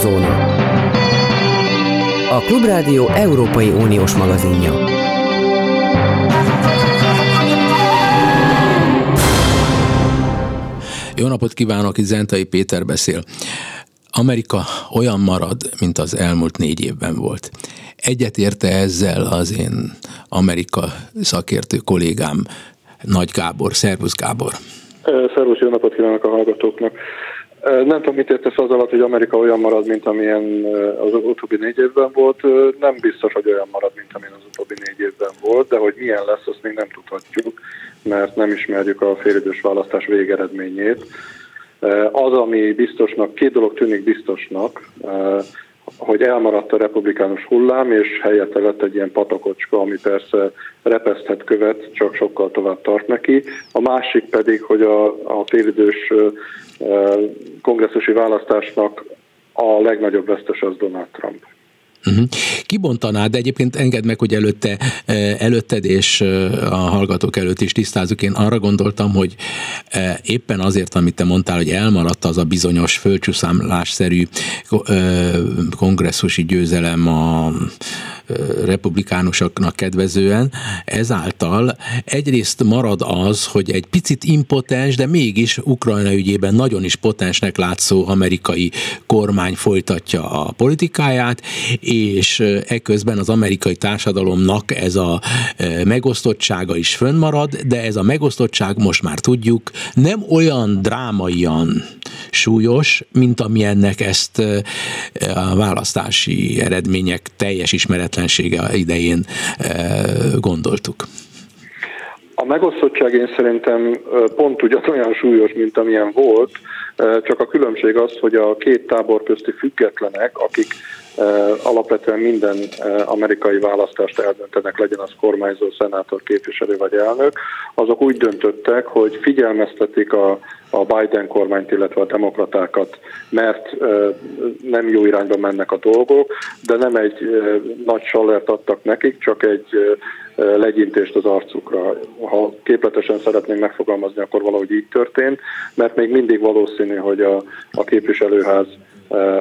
Eurózóna. A Klubrádió Európai Uniós magazinja. Jó napot kívánok, itt Zentai Péter beszél. Amerika olyan marad, mint az elmúlt négy évben volt. Egyet érte ezzel az én Amerika szakértő kollégám, Nagy Gábor. Szervusz Gábor! Szervusz, jó napot kívánok a hallgatóknak! Nem tudom, mit értesz az alatt, hogy Amerika olyan marad, mint amilyen az utóbbi négy évben volt. Nem biztos, hogy olyan marad, mint amilyen az utóbbi négy évben volt, de hogy milyen lesz, azt még nem tudhatjuk, mert nem ismerjük a félidős választás végeredményét. Az, ami biztosnak, két dolog tűnik biztosnak, hogy elmaradt a republikánus hullám, és helyette lett egy ilyen patakocska, ami persze repeszthet követ, csak sokkal tovább tart neki. A másik pedig, hogy a, a félidős kongresszusi választásnak a legnagyobb vesztes az Donald Trump. Uh-huh. Kibontanád, de egyébként engedd meg, hogy előtte, előtted és a hallgatók előtt is tisztázunk. Én arra gondoltam, hogy éppen azért, amit te mondtál, hogy elmaradt az a bizonyos földcsúszámlásszerű kongresszusi győzelem a republikánusoknak kedvezően, ezáltal egyrészt marad az, hogy egy picit impotens, de mégis Ukrajna ügyében nagyon is potensnek látszó amerikai kormány folytatja a politikáját, és eközben az amerikai társadalomnak ez a megosztottsága is fönnmarad, de ez a megosztottság most már tudjuk, nem olyan drámaian súlyos, mint amilyennek ezt a választási eredmények teljes ismeretlensége idején gondoltuk. A megosztottság én szerintem pont ugyanolyan súlyos, mint amilyen volt, csak a különbség az, hogy a két tábor közti függetlenek, akik alapvetően minden amerikai választást eldöntenek, legyen az kormányzó, szenátor, képviselő vagy elnök, azok úgy döntöttek, hogy figyelmeztetik a, a Biden kormányt, illetve a demokratákat, mert nem jó irányba mennek a dolgok, de nem egy nagy sallert adtak nekik, csak egy legyintést az arcukra. Ha képletesen szeretném megfogalmazni, akkor valahogy így történt, mert még mindig valószínű, hogy a, a képviselőház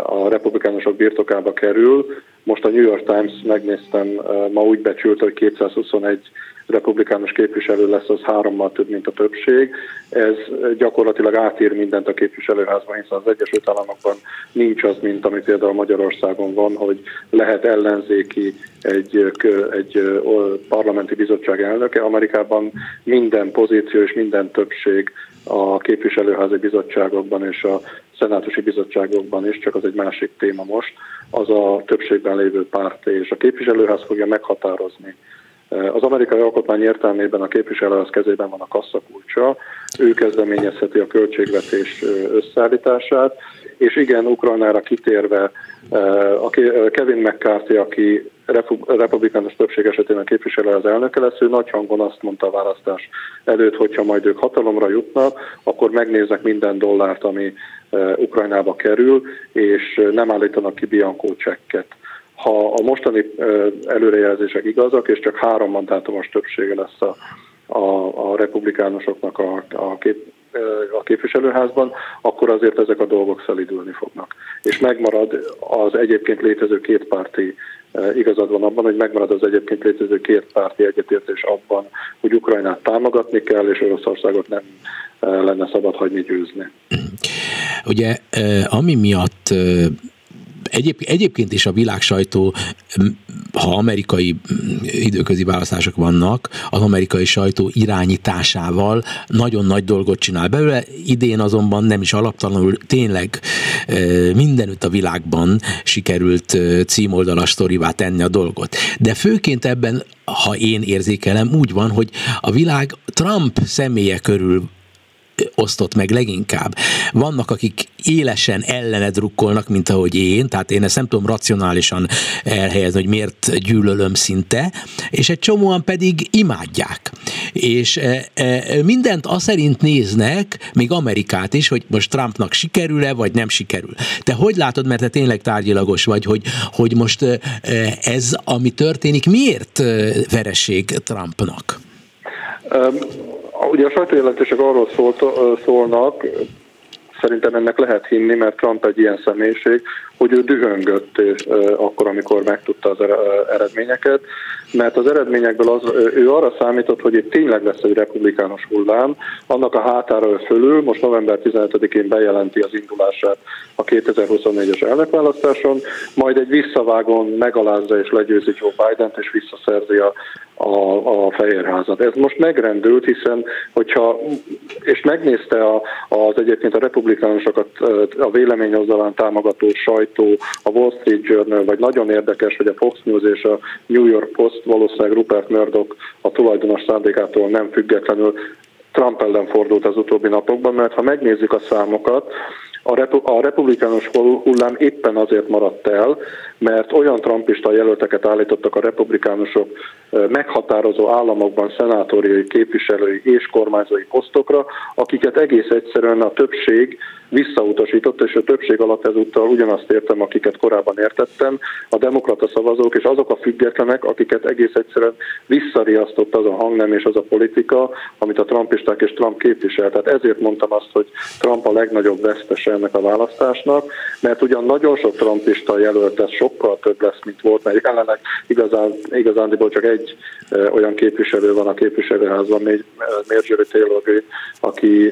a republikánusok birtokába kerül. Most a New York Times megnéztem, ma úgy becsült, hogy 221 republikánus képviselő lesz, az hárommal több, mint a többség. Ez gyakorlatilag átír mindent a képviselőházban, hiszen az Egyesült Államokban nincs az, mint ami például Magyarországon van, hogy lehet ellenzéki egy, egy parlamenti bizottság elnöke. Amerikában minden pozíció és minden többség a képviselőházi bizottságokban és a szenátusi bizottságokban is, csak az egy másik téma most, az a többségben lévő párt, és a képviselőház fogja meghatározni. Az amerikai alkotmány értelmében a képviselőház kezében van a kasszakulcsa, ő kezdeményezheti a költségvetés összeállítását, és igen, Ukrajnára kitérve, a Kevin McCarthy, aki republikánus többség esetén a képviselő az elnöke lesz, ő nagy hangon azt mondta a választás előtt, hogyha majd ők hatalomra jutnak, akkor megnéznek minden dollárt, ami Ukrajnába kerül, és nem állítanak ki Bianco csekket. Ha a mostani előrejelzések igazak, és csak három mandátumos többsége lesz a, a, a republikánusoknak a, a, kép, a képviselőházban, akkor azért ezek a dolgok szelidülni fognak. És megmarad az egyébként létező kétpárti igazad van abban, hogy megmarad az egyébként létező két párti egyetértés abban, hogy Ukrajnát támogatni kell, és Oroszországot nem lenne szabad hagyni győzni. Ugye, ami miatt Egyéb, egyébként is a világ sajtó, ha amerikai időközi választások vannak, az amerikai sajtó irányításával nagyon nagy dolgot csinál belőle. Idén azonban nem is alaptalanul tényleg mindenütt a világban sikerült címoldalas sztorivá tenni a dolgot. De főként ebben, ha én érzékelem, úgy van, hogy a világ Trump személye körül osztott meg leginkább. Vannak, akik élesen ellene drukkolnak, mint ahogy én, tehát én ezt nem tudom racionálisan elhelyezni, hogy miért gyűlölöm szinte, és egy csomóan pedig imádják. És e, e, mindent azt szerint néznek, még Amerikát is, hogy most Trumpnak sikerül-e, vagy nem sikerül. Te hogy látod, mert te tényleg tárgyilagos vagy, hogy, hogy most e, ez, ami történik, miért vereség Trumpnak? Um Ugye a sajtójelentések arról szólt, szólnak, szerintem ennek lehet hinni, mert Trump egy ilyen személyiség, hogy ő dühöngött akkor, amikor megtudta az eredményeket, mert az eredményekből az, ő arra számított, hogy itt tényleg lesz egy republikánus hullám, annak a hátára fölül most november 15-én bejelenti az indulását a 2024-es elnökválasztáson, majd egy visszavágón megalázza és legyőzi Joe Biden-t, és visszaszerzi a, a, a Fehérházat. Ez most megrendült, hiszen hogyha, és megnézte a, az egyébként a republikánusokat a véleményozdalán támogató sajtó, a Wall Street Journal, vagy nagyon érdekes, hogy a Fox News és a New York Post valószínűleg Rupert Murdoch a tulajdonos szándékától nem függetlenül Trump ellen fordult az utóbbi napokban, mert ha megnézzük a számokat, a, repu- a republikánus hullám éppen azért maradt el, mert olyan trumpista jelölteket állítottak a republikánusok meghatározó államokban szenátoriai, képviselői és kormányzói posztokra, akiket egész egyszerűen a többség visszautasított, és a többség alatt ezúttal ugyanazt értem, akiket korábban értettem, a demokrata szavazók és azok a függetlenek, akiket egész egyszerűen visszariasztott az a hangnem és az a politika, amit a trumpisták és Trump képvisel. Tehát ezért mondtam azt, hogy Trump a legnagyobb vesztese ennek a választásnak, mert ugyan nagyon sok trumpista jelölt, ez sokkal több lesz, mint volt, mert jelenleg igazán, igazándiból csak egy olyan képviselő van a képviselőházban, Marjorie Taylor aki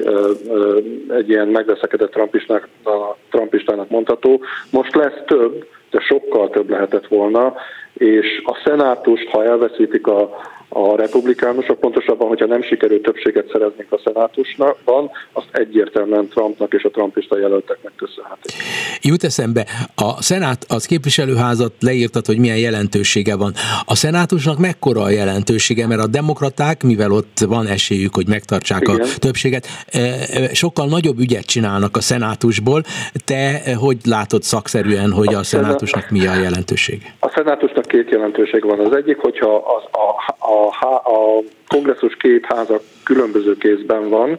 egy ilyen megveszekedett trumpistának, trumpistának mondható. Most lesz több, de sokkal több lehetett volna, és a szenátust, ha elveszítik a, a republikánusok, pontosabban, hogyha nem sikerült többséget szerezni a szenátusban, azt egyértelműen Trumpnak és a trumpista jelölteknek köszönhetik. Jut eszembe, a szenát, az képviselőházat leírtad, hogy milyen jelentősége van. A szenátusnak mekkora a jelentősége, mert a demokraták, mivel ott van esélyük, hogy megtartsák Igen. a többséget, e, e, sokkal nagyobb ügyet csinálnak a szenátusból. Te hogy látod szakszerűen, hogy a, a szenátusnak mi a jelentőség? A szenátusnak két jelentőség van. Az egyik, hogyha az, a, a a, a kongresszus két háza különböző kézben van,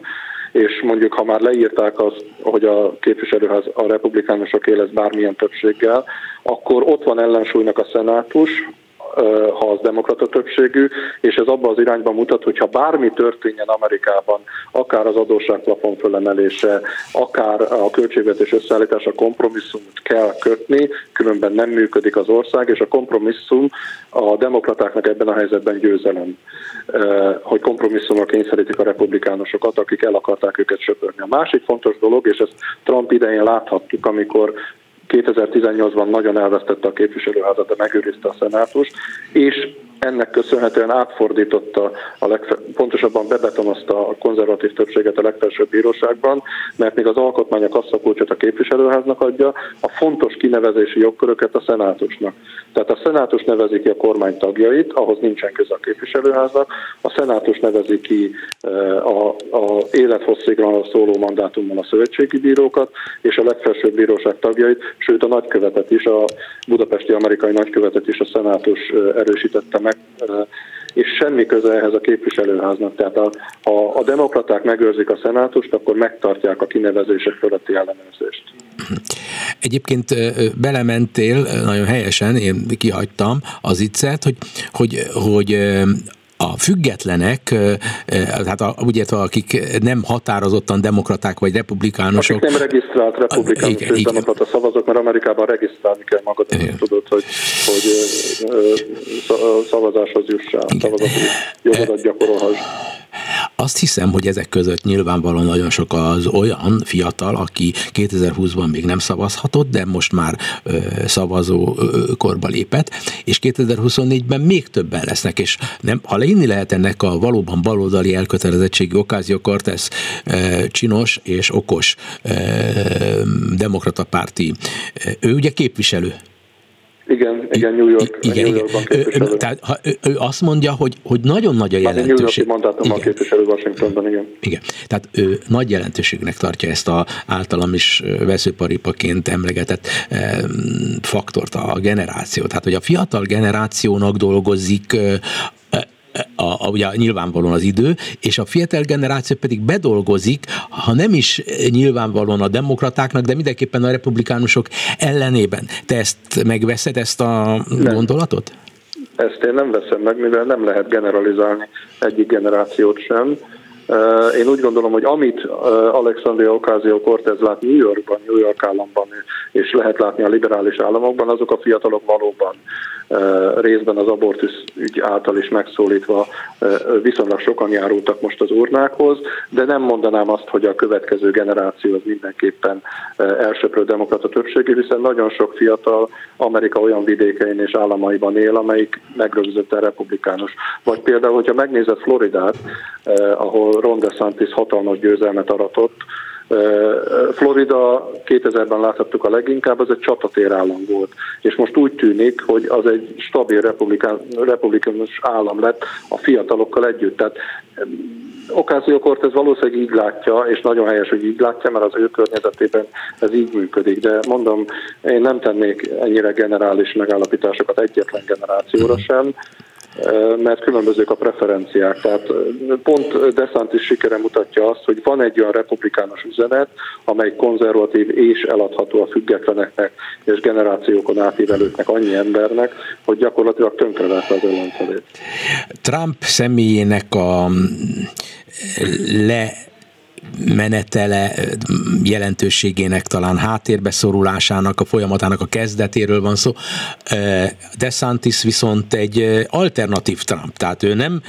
és mondjuk ha már leírták azt, hogy a képviselőház a republikánusok lesz bármilyen többséggel, akkor ott van ellensúlynak a szenátus, ha az demokrata többségű, és ez abban az irányban mutat, hogy ha bármi történjen Amerikában, akár az adósságplafon fölemelése, akár a költségvetés összeállítása kompromisszumot kell kötni, különben nem működik az ország, és a kompromisszum a demokratáknak ebben a helyzetben győzelem, hogy kompromisszumra kényszerítik a republikánusokat, akik el akarták őket söpörni. A másik fontos dolog, és ezt Trump idején láthattuk, amikor 2018-ban nagyon elvesztette a képviselőházat, de megőrizte a szenátus, és ennek köszönhetően átfordította, a legfe- pontosabban bebetonozta a konzervatív többséget a legfelsőbb bíróságban, mert még az alkotmány a kasszakulcsot a képviselőháznak adja, a fontos kinevezési jogköröket a szenátusnak. Tehát a szenátus nevezi ki a kormány tagjait, ahhoz nincsen köze a képviselőháznak, a szenátus nevezi ki eh, a, a élethosszígra szóló mandátumban a szövetségi bírókat, és a legfelsőbb bíróság tagjait, sőt a nagykövetet is, a budapesti amerikai nagykövetet is a szenátus eh, erősítette meg meg, és semmi köze ehhez a képviselőháznak. Tehát a, ha a demokraták megőrzik a szenátust, akkor megtartják a kinevezések fölötti ellenőrzést. Egyébként belementél nagyon helyesen, én kihagytam az iccet, hogy, hogy, hogy a függetlenek, hát a, ugye akik nem határozottan demokraták vagy republikánusok. Akik nem regisztrált republikánus és demokrata szavazók, mert Amerikában regisztrálni kell magad, tudod, hogy, hogy szavazáshoz jussál, szavazati jogodat gyakorolhass. Azt hiszem, hogy ezek között nyilvánvalóan nagyon sok az olyan fiatal, aki 2020-ban még nem szavazhatott, de most már ö, szavazó ö, korba lépett, és 2024-ben még többen lesznek, és nem, ha leírni lehet ennek a valóban baloldali elkötelezettségi Ocasio Cortez ö, csinos és okos ö, demokrata párti, ő ugye képviselő igen, igen, New York. Igen, New Yorkban igen. Tehát ha, ő, ő azt mondja, hogy, hogy nagyon nagy a jelentőség. New Yorki a képviselő Washingtonban, igen. Igen, tehát ő nagy jelentőségnek tartja ezt a általam is veszőparipaként emlegetett eh, faktort, a generációt. Tehát, hogy a fiatal generációnak dolgozik a, a, ugye nyilvánvalóan az idő, és a fiatal generáció pedig bedolgozik, ha nem is nyilvánvalóan a demokratáknak, de mindenképpen a republikánusok ellenében. Te ezt megveszed, ezt a nem. gondolatot? Ezt én nem veszem meg, mivel nem lehet generalizálni egyik generációt sem. Én úgy gondolom, hogy amit Alexandria Ocasio-Cortez lát New Yorkban, New York államban, és lehet látni a liberális államokban, azok a fiatalok valóban részben az abortusz ügy által is megszólítva viszonylag sokan járultak most az urnákhoz, de nem mondanám azt, hogy a következő generáció az mindenképpen elsőprő demokrata többségű, hiszen nagyon sok fiatal Amerika olyan vidékein és államaiban él, amelyik megrögzötten republikánus. Vagy például, hogyha megnézed Floridát, ahol Ron DeSantis hatalmas győzelmet aratott, Florida 2000-ben láthattuk a leginkább, az egy csatatér állam volt. És most úgy tűnik, hogy az egy stabil republikánus állam lett a fiatalokkal együtt. Tehát Ocasio ez valószínűleg így látja, és nagyon helyes, hogy így látja, mert az ő környezetében ez így működik. De mondom, én nem tennék ennyire generális megállapításokat egyetlen generációra sem mert különbözők a preferenciák. Tehát pont DeSantis sikere mutatja azt, hogy van egy olyan republikánus üzenet, amely konzervatív és eladható a függetleneknek és generációkon átívelőknek annyi embernek, hogy gyakorlatilag tönkrevette az ellenfelét. Trump személyének a le menetele jelentőségének, talán háttérbe szorulásának, a folyamatának a kezdetéről van szó. DeSantis viszont egy alternatív Trump, tehát ő nem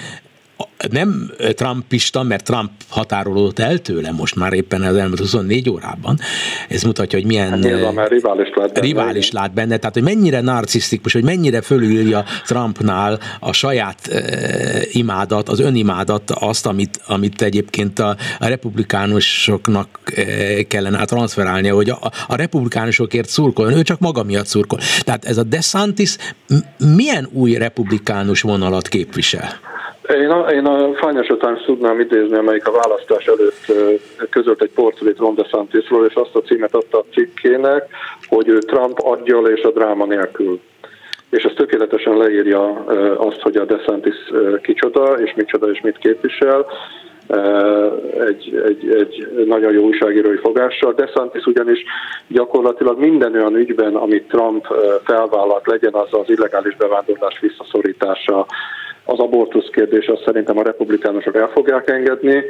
nem Trumpista, mert Trump határolódott el tőle most már éppen az elmúlt 24 órában. Ez mutatja, hogy milyen hát nyilván, mert rivális lát benne. Rivális lát benne, tehát hogy mennyire narcisztikus, hogy mennyire fölülja Trumpnál a saját e, imádat, az önimádat, azt, amit, amit egyébként a, a republikánusoknak e, kellene transferálnia, hogy a, a republikánusokért szurkol, ő csak maga miatt szurkol. Tehát ez a DeSantis milyen új republikánus vonalat képvisel? Én a, én a Financial Times tudnám idézni, amelyik a választás előtt közölt egy portrét Ron DeSantisról, és azt a címet adta a cikkének, hogy ő Trump aggyal és a dráma nélkül. És ez tökéletesen leírja azt, hogy a DeSantis kicsoda, és micsoda, és mit képvisel egy, egy, egy nagyon jó újságírói fogással. DeSantis ugyanis gyakorlatilag minden olyan ügyben, amit Trump felvállalt, legyen az az illegális bevándorlás visszaszorítása, az abortusz kérdés azt szerintem a republikánusok el fogják engedni,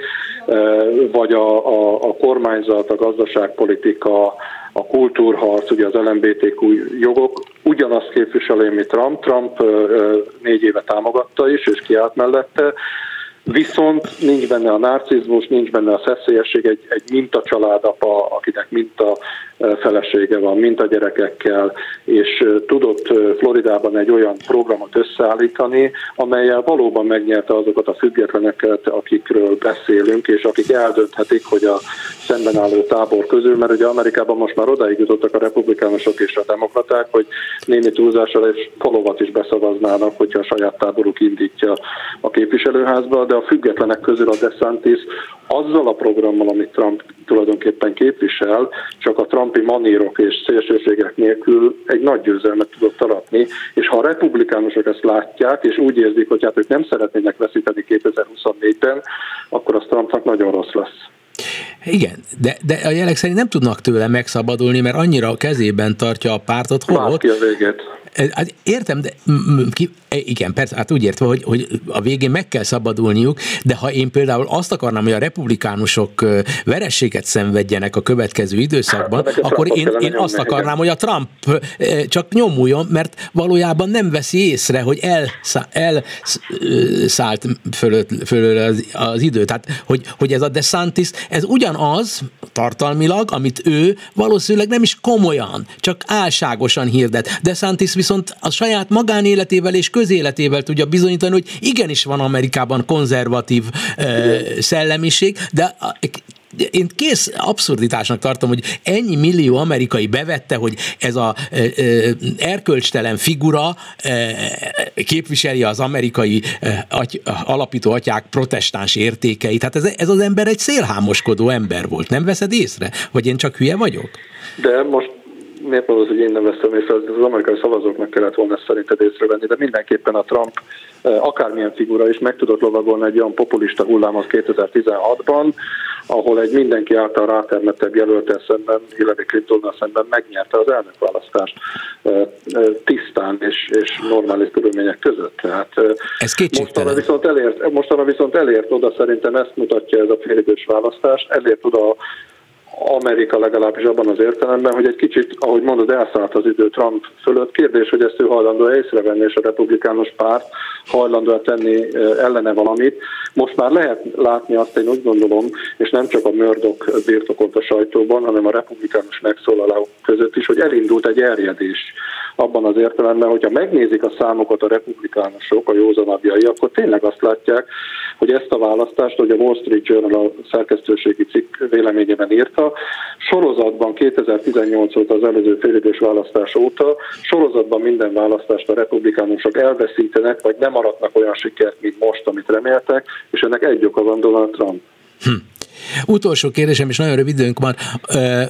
vagy a, a, a kormányzat, a gazdaságpolitika, a kultúrharc, ugye az LMBTQ jogok ugyanazt képviseli, mint Trump. Trump négy éve támogatta is, és kiállt mellette. Viszont nincs benne a narcizmus, nincs benne a szeszélyesség, egy, egy minta családapa, akinek minta felesége van, mint a gyerekekkel, és tudott Floridában egy olyan programot összeállítani, amelyel valóban megnyerte azokat a függetleneket, akikről beszélünk, és akik eldönthetik, hogy a szemben álló tábor közül, mert ugye Amerikában most már odaig jutottak a republikánusok és a demokraták, hogy némi túlzással és polovat is beszavaznának, hogyha a saját táboruk indítja a képviselőházba, de a függetlenek közül a DeSantis azzal a programmal, amit Trump tulajdonképpen képvisel, csak a Trumpi manírok és szélsőségek nélkül egy nagy győzelmet tudott aratni, és ha a republikánusok ezt látják, és úgy érzik, hogy hát ők nem szeretnének veszíteni 2024-ben, akkor az Trumpnak nagyon rossz lesz. Igen, de, de a jelek szerint nem tudnak tőle megszabadulni, mert annyira a kezében tartja a pártot, hol ott. ki a végét. Hát értem, de ki, e, igen, persze, hát úgy értve, hogy, hogy a végén meg kell szabadulniuk, de ha én például azt akarnám, hogy a republikánusok verességet szenvedjenek a következő időszakban, hát, akkor én, én azt akarnám, hogy a Trump csak nyomuljon, mert valójában nem veszi észre, hogy elszállt fölött, fölött az, az idő. Tehát, hogy, hogy ez a DeSantis, ez ugyanaz tartalmilag, amit ő valószínűleg nem is komolyan, csak álságosan hirdet. DeSantis viszont a saját magánéletével és közéletével tudja bizonyítani, hogy igenis van Amerikában konzervatív uh, szellemiség, de én kész abszurditásnak tartom, hogy ennyi millió amerikai bevette, hogy ez a e, e, erkölcstelen figura e, képviseli az amerikai aty, alapító atyák protestáns értékeit. Tehát ez, ez az ember egy szélhámoskodó ember volt. Nem veszed észre? Vagy én csak hülye vagyok? De most miért mondod, hogy én nem veszem észre, az amerikai szavazóknak kellett volna ezt szerinted észrevenni, de mindenképpen a Trump akármilyen figura is meg tudott lovagolni egy olyan populista hullámot 2016-ban, ahol egy mindenki által rátermettebb jelöltel szemben, Hillary Clintonnal szemben megnyerte az elnökválasztást tisztán és, és normális körülmények között. Tehát ez mostanra viszont, elért, mostanra viszont elért oda, szerintem ezt mutatja ez a félidős választás, elért oda Amerika legalábbis abban az értelemben, hogy egy kicsit, ahogy mondod, elszállt az idő Trump fölött. Kérdés, hogy ezt ő hajlandó észrevenni, és a republikánus párt hajlandó tenni ellene valamit. Most már lehet látni azt, én úgy gondolom, és nem csak a Murdoch birtokolt a sajtóban, hanem a republikánus megszólalók között is, hogy elindult egy erjedés abban az értelemben, hogyha megnézik a számokat a republikánusok, a józanabbjai, akkor tényleg azt látják, hogy ezt a választást, hogy a Wall Street Journal a szerkesztőségi cikk véleményében írta, sorozatban 2018 óta az előző félidős választás óta, sorozatban minden választást a republikánusok elveszítenek, vagy nem maradnak olyan sikert, mint most, amit reméltek, és ennek egy oka van Donald Trump. Hm. Utolsó kérdésem, és nagyon rövid időnk van.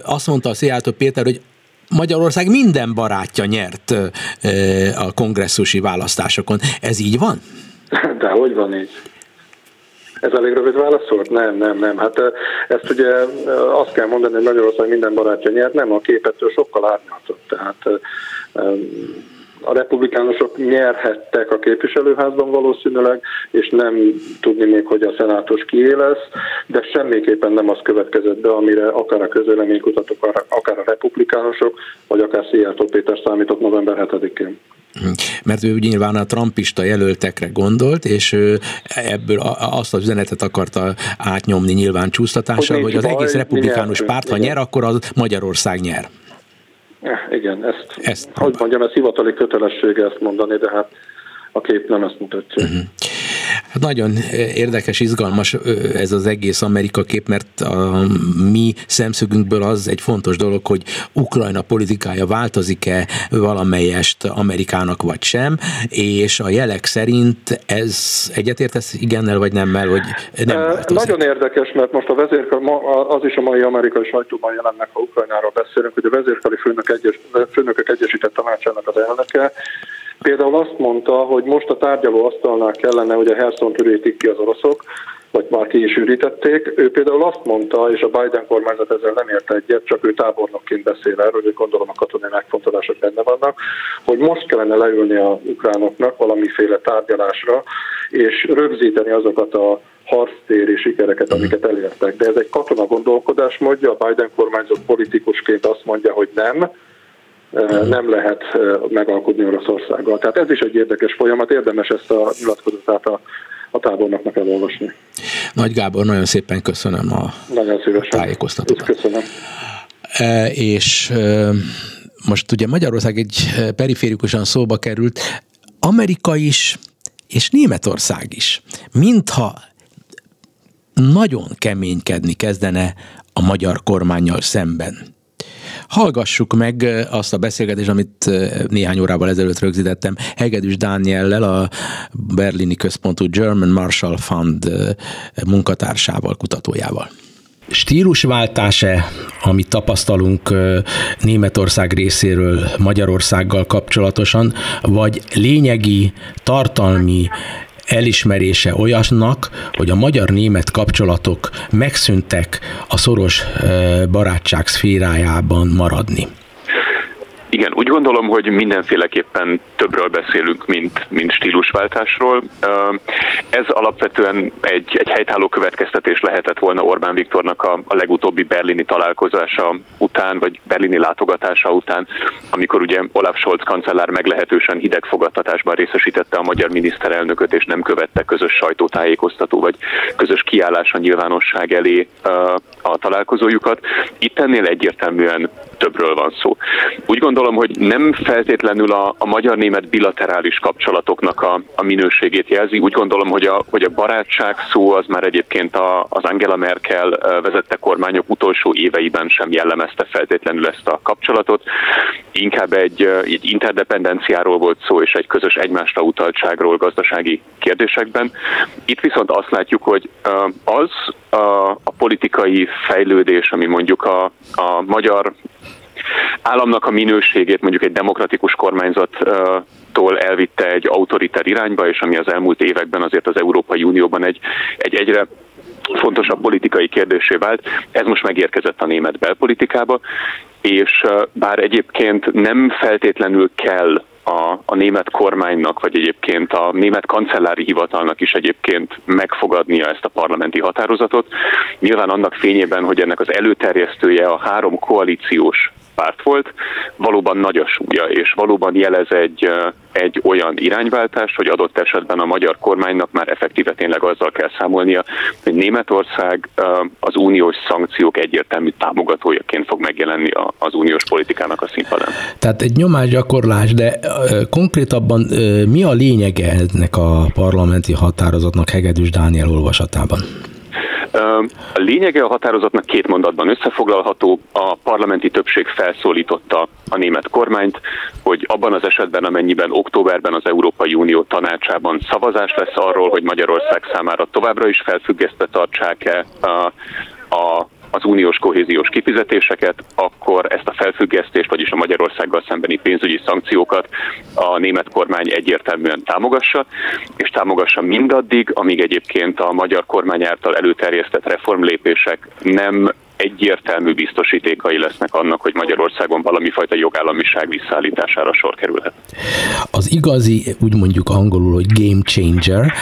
Azt mondta a Szijjártó Péter, hogy Magyarország minden barátja nyert a kongresszusi választásokon. Ez így van? De hogy van így? Ez elég rövid válasz volt? Nem, nem, nem. Hát ezt ugye azt kell mondani, hogy Magyarország minden barátja nyert, nem, a képettől sokkal árnyaltott. Tehát a republikánusok nyerhettek a képviselőházban valószínűleg, és nem tudni még, hogy a szenátus kié lesz, de semmiképpen nem az következett be, amire akár a közvéleménykutatók, akár a republikánusok, vagy akár Szijjártó Péter számított november 7-én. Mert ő nyilván a trumpista jelöltekre gondolt, és ő ebből azt az üzenetet akarta átnyomni nyilván csúsztatással, hogy, hogy az baj, egész republikánus párt, ha nyer, akkor az Magyarország nyer. Igen, ezt, ezt hogy mondjam, ez hivatali kötelessége ezt mondani, de hát a kép nem ezt mutatja. Uh-huh. Nagyon érdekes, izgalmas ez az egész Amerika kép, mert a mi szemszögünkből az egy fontos dolog, hogy Ukrajna politikája változik-e valamelyest Amerikának vagy sem, és a jelek szerint ez egyetértesz igennel vagy nemmel, hogy nem változik. Nagyon érdekes, mert most a vezérkar, az is a mai amerikai sajtóban jelennek, ha Ukrajnáról beszélünk, hogy a vezérkari főnök egyes, főnökök egyesített tanácsának az elnöke Például azt mondta, hogy most a tárgyaló asztalnál kellene, hogy a Herson ürítik ki az oroszok, vagy már ki is ürítették. Ő például azt mondta, és a Biden kormányzat ezzel nem ért egyet, csak ő tábornokként beszél erről, hogy gondolom a katonai megfontolások benne vannak, hogy most kellene leülni a ukránoknak valamiféle tárgyalásra, és rögzíteni azokat a harctéri sikereket, amiket elértek. De ez egy katona gondolkodás mondja, a Biden kormányzat politikusként azt mondja, hogy nem, nem lehet megalkudni Oroszországgal. Tehát ez is egy érdekes folyamat, érdemes ezt a nyilatkozatát a, a tábornoknak elolvasni. Nagy Gábor, nagyon szépen köszönöm a nagyon tájékoztatót. Köszönöm. E, és e, most ugye Magyarország egy periférikusan szóba került, Amerika is, és Németország is, mintha nagyon keménykedni kezdene a magyar kormányjal szemben. Hallgassuk meg azt a beszélgetést, amit néhány órával ezelőtt rögzítettem Hegedűs Dániellel, a berlini központú German Marshall Fund munkatársával, kutatójával. Stílusváltás-e, amit tapasztalunk Németország részéről Magyarországgal kapcsolatosan, vagy lényegi, tartalmi elismerése olyasnak, hogy a magyar-német kapcsolatok megszűntek a szoros barátság szférájában maradni. Igen, úgy gondolom, hogy mindenféleképpen többről beszélünk, mint, mint stílusváltásról. Ez alapvetően egy, egy helytálló következtetés lehetett volna Orbán Viktornak a, a legutóbbi berlini találkozása után, vagy berlini látogatása után, amikor ugye Olaf Scholz kancellár meglehetősen hideg fogadtatásban részesítette a magyar miniszterelnököt, és nem követte közös sajtótájékoztató, vagy közös kiállás a nyilvánosság elé a találkozójukat. Itt ennél egyértelműen többről van szó. Úgy gondolom, hogy nem feltétlenül a, a magyar-német bilaterális kapcsolatoknak a, a minőségét jelzi. Úgy gondolom, hogy a, hogy a barátság szó az már egyébként a, az Angela Merkel vezette kormányok utolsó éveiben sem jellemezte feltétlenül ezt a kapcsolatot. Inkább egy, egy interdependenciáról volt szó, és egy közös egymásra utaltságról gazdasági kérdésekben. Itt viszont azt látjuk, hogy az a, a politikai fejlődés, ami mondjuk a, a magyar államnak a minőségét mondjuk egy demokratikus kormányzattól elvitte egy autoriter irányba, és ami az elmúlt években azért az Európai Unióban egy, egy egyre fontosabb politikai kérdésé vált. Ez most megérkezett a német belpolitikába, és bár egyébként nem feltétlenül kell a, a német kormánynak, vagy egyébként a német kancellári hivatalnak is egyébként megfogadnia ezt a parlamenti határozatot. Nyilván annak fényében, hogy ennek az előterjesztője a három koalíciós párt volt, valóban nagy a súlya, és valóban jelez egy, egy olyan irányváltást, hogy adott esetben a magyar kormánynak már effektíve tényleg azzal kell számolnia, hogy Németország az uniós szankciók egyértelmű támogatójaként fog megjelenni az uniós politikának a színpadán. Tehát egy nyomásgyakorlás, de konkrétabban mi a lényege ennek a parlamenti határozatnak Hegedűs Dániel olvasatában? A lényege a határozatnak két mondatban összefoglalható. A parlamenti többség felszólította a német kormányt, hogy abban az esetben, amennyiben októberben az Európai Unió tanácsában szavazás lesz arról, hogy Magyarország számára továbbra is felfüggesztve tartsák-e a, a az uniós kohéziós kifizetéseket, akkor ezt a felfüggesztést, vagyis a Magyarországgal szembeni pénzügyi szankciókat a német kormány egyértelműen támogassa, és támogassa mindaddig, amíg egyébként a magyar kormány által előterjesztett reformlépések nem egyértelmű biztosítékai lesznek annak, hogy Magyarországon valami fajta jogállamiság visszaállítására sor kerülhet. Az igazi, úgy mondjuk angolul, hogy game changer,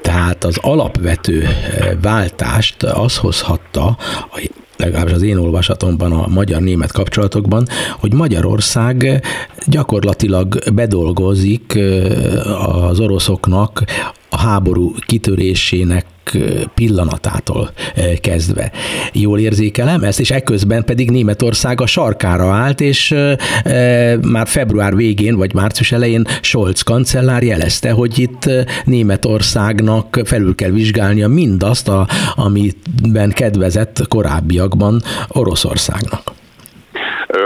tehát az alapvető eh, váltást az hozhatta legalábbis az én olvasatomban a magyar-német kapcsolatokban, hogy Magyarország gyakorlatilag bedolgozik eh, az oroszoknak a háború kitörésének pillanatától kezdve. Jól érzékelem ezt, és ekközben pedig Németország a sarkára állt, és már február végén, vagy március elején Scholz kancellár jelezte, hogy itt Németországnak felül kell vizsgálnia mindazt, a, amiben kedvezett korábbiakban Oroszországnak.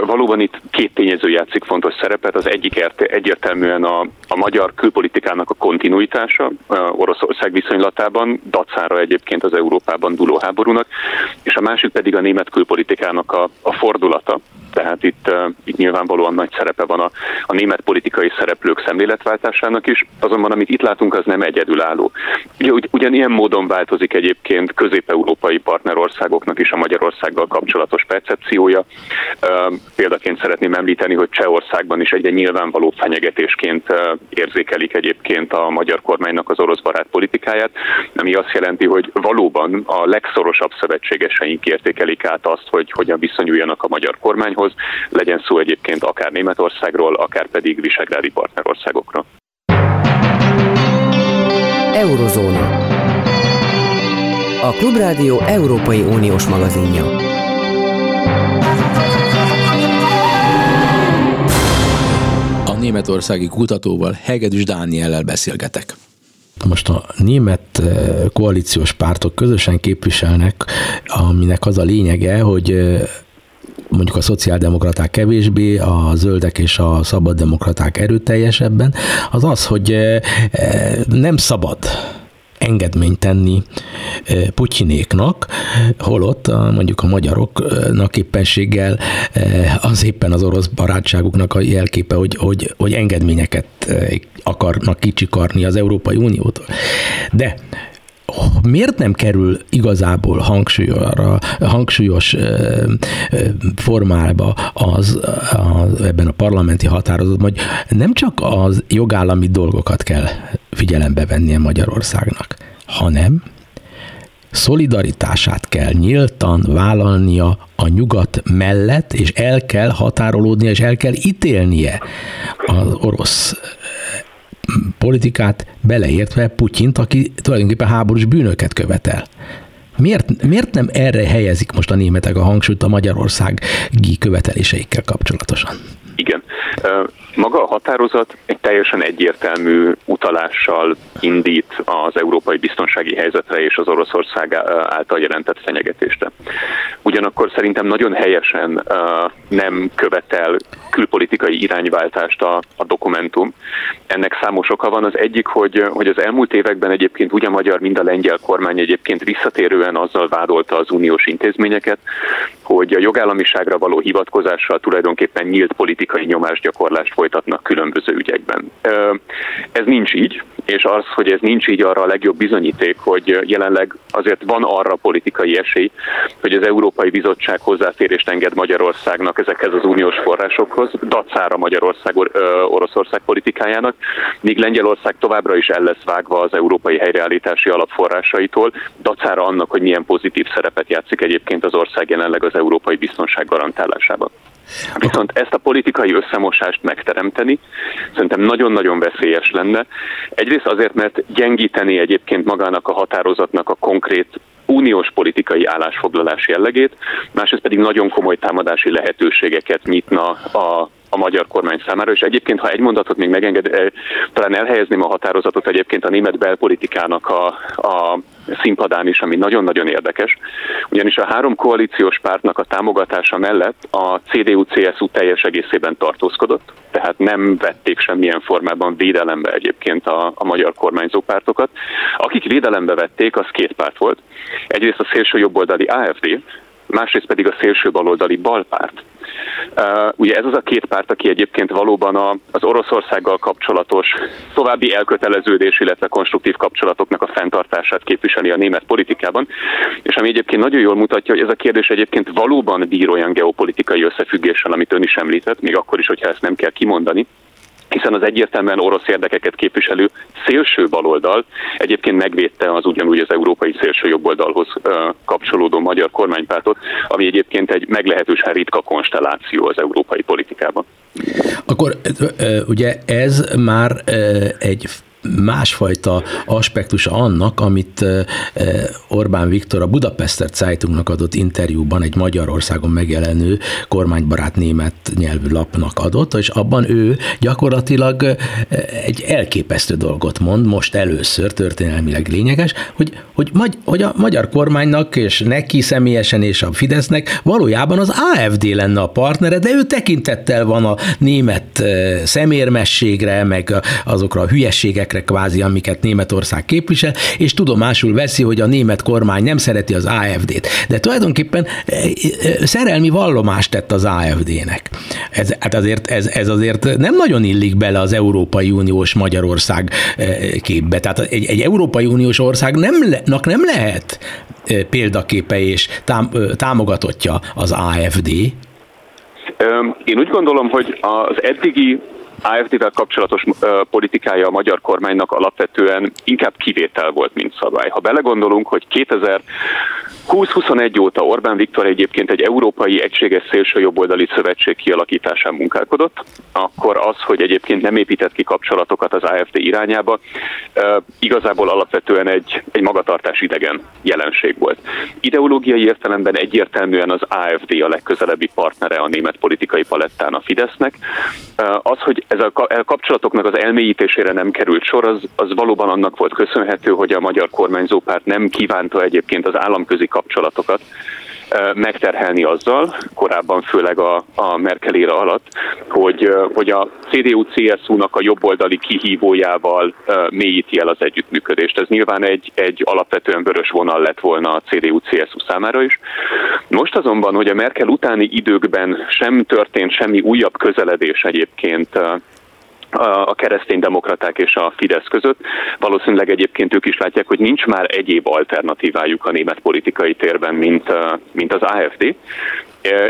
Valóban itt két tényező játszik fontos szerepet. Az egyik egyértelműen a, a magyar külpolitikának a kontinuitása Oroszország viszonylatában, dacára egyébként az Európában duló háborúnak, és a másik pedig a német külpolitikának a, a fordulata. Tehát itt, itt nyilvánvalóan nagy szerepe van a, a német politikai szereplők szemléletváltásának is, azonban amit itt látunk, az nem egyedülálló. Ugye, ugy, ugyanilyen módon változik egyébként közép-európai partnerországoknak is a Magyarországgal kapcsolatos percepciója. Példaként szeretném említeni, hogy Csehországban is egyre nyilvánvaló fenyegetésként érzékelik egyébként a magyar kormánynak az orosz barát politikáját, ami azt jelenti, hogy valóban a legszorosabb szövetségeseink értékelik át azt, hogy hogyan viszonyuljanak a magyar kormányhoz, legyen szó egyébként akár Németországról, akár pedig visegrádi partnerországokról. Eurozóna. A Klubrádió Európai Uniós magazinja. németországi kutatóval, Hegedűs Dániellel beszélgetek. Most a német eh, koalíciós pártok közösen képviselnek, aminek az a lényege, hogy eh, mondjuk a szociáldemokraták kevésbé, a zöldek és a szabaddemokraták erőteljesebben, az az, hogy eh, nem szabad engedményt tenni Putyinéknak, holott mondjuk a magyaroknak éppenséggel az éppen az orosz barátságuknak a jelképe, hogy, hogy, hogy engedményeket akarnak kicsikarni az Európai Uniótól. De miért nem kerül igazából hangsúlyra, hangsúlyos formába az, az, ebben a parlamenti határozatban, hogy nem csak az jogállami dolgokat kell figyelembe vennie Magyarországnak, hanem szolidaritását kell nyíltan vállalnia a nyugat mellett, és el kell határolódnia, és el kell ítélnie az orosz politikát, beleértve Putyint, aki tulajdonképpen háborús bűnöket követel. Miért, miért nem erre helyezik most a németek a hangsúlyt a Magyarországi követeléseikkel kapcsolatosan? Igen. Maga a határozat egy teljesen egyértelmű utalással indít az európai biztonsági helyzetre és az Oroszország által jelentett fenyegetésre. Ugyanakkor szerintem nagyon helyesen nem követel külpolitikai irányváltást a, a dokumentum. Ennek számos oka van. Az egyik, hogy, hogy az elmúlt években egyébként úgy a magyar, mind a lengyel kormány egyébként visszatérően azzal vádolta az uniós intézményeket, hogy a jogállamiságra való hivatkozással tulajdonképpen nyílt politikai nyomásgyakorlást folytatnak különböző ügyekben. Ez nincs így, és az, hogy ez nincs így arra a legjobb bizonyíték, hogy jelenleg azért van arra politikai esély, hogy az Európai Bizottság hozzáférést enged Magyarországnak ezekhez az uniós forrásokhoz, dacára Magyarország Oroszország politikájának, míg Lengyelország továbbra is el lesz vágva az európai helyreállítási alapforrásaitól, dacára annak, hogy milyen pozitív szerepet játszik egyébként az ország jelenleg az európai biztonság garantálásában. Viszont ezt a politikai összemosást megteremteni szerintem nagyon-nagyon veszélyes lenne. Egyrészt azért, mert gyengíteni egyébként magának a határozatnak a konkrét uniós politikai állásfoglalás jellegét, másrészt pedig nagyon komoly támadási lehetőségeket nyitna a a magyar kormány számára, és egyébként, ha egy mondatot még megenged, eh, talán elhelyezném a határozatot egyébként a német belpolitikának a, a színpadán is, ami nagyon-nagyon érdekes, ugyanis a három koalíciós pártnak a támogatása mellett a CDU-CSU teljes egészében tartózkodott, tehát nem vették semmilyen formában védelembe egyébként a, a magyar kormányzó pártokat. Akik védelembe vették, az két párt volt. Egyrészt a szélső jobboldali AFD, másrészt pedig a szélső baloldali balpárt. Uh, ugye ez az a két párt, aki egyébként valóban a, az Oroszországgal kapcsolatos további elköteleződés, illetve konstruktív kapcsolatoknak a fenntartását képviseli a német politikában, és ami egyébként nagyon jól mutatja, hogy ez a kérdés egyébként valóban bír olyan geopolitikai összefüggéssel, amit ön is említett, még akkor is, hogyha ezt nem kell kimondani, hiszen az egyértelműen orosz érdekeket képviselő szélső baloldal egyébként megvédte az ugyanúgy az európai szélső jobboldalhoz kapcsolódó magyar kormánypártot, ami egyébként egy meglehetősen ritka konstelláció az európai politikában. Akkor ugye ez már egy másfajta aspektusa annak, amit Orbán Viktor a Budapester Zeitungnak adott interjúban egy Magyarországon megjelenő kormánybarát német nyelvű lapnak adott, és abban ő gyakorlatilag egy elképesztő dolgot mond, most először történelmileg lényeges, hogy, hogy, hogy a magyar kormánynak és neki személyesen és a Fidesznek valójában az AFD lenne a partnere, de ő tekintettel van a német szemérmességre, meg azokra a hülyeségek, érdekekre kvázi, amiket Németország képvisel, és tudomásul veszi, hogy a német kormány nem szereti az AFD-t. De tulajdonképpen e, e, szerelmi vallomást tett az AFD-nek. Ez, hát azért, ez, ez azért nem nagyon illik bele az Európai Uniós Magyarország e, képbe. Tehát egy, egy Európai Uniós ország nem, nem lehet példaképe és tám, támogatottja az AFD. Én úgy gondolom, hogy az eddigi AFD-vel kapcsolatos politikája a magyar kormánynak alapvetően inkább kivétel volt, mint szabály. Ha belegondolunk, hogy 2000 20-21 óta Orbán Viktor egyébként egy európai egységes szélsőjobboldali szövetség kialakításán munkálkodott, akkor az, hogy egyébként nem épített ki kapcsolatokat az AFD irányába, igazából alapvetően egy, egy magatartás idegen jelenség volt. Ideológiai értelemben egyértelműen az AFD a legközelebbi partnere a német politikai palettán a Fidesznek. Az, hogy ez a kapcsolatoknak az elmélyítésére nem került sor, az, az valóban annak volt köszönhető, hogy a magyar kormányzópárt nem kívánta egyébként az államközi kapcsolatokat megterhelni azzal, korábban főleg a, a Merkel éra alatt, hogy, hogy a CDU-CSU-nak a jobboldali kihívójával mélyíti el az együttműködést. Ez nyilván egy, egy alapvetően vörös vonal lett volna a CDU-CSU számára is. Most azonban, hogy a Merkel utáni időkben sem történt semmi újabb közeledés egyébként a kereszténydemokraták és a Fidesz között. Valószínűleg egyébként ők is látják, hogy nincs már egyéb alternatívájuk a német politikai térben, mint, mint az AFD,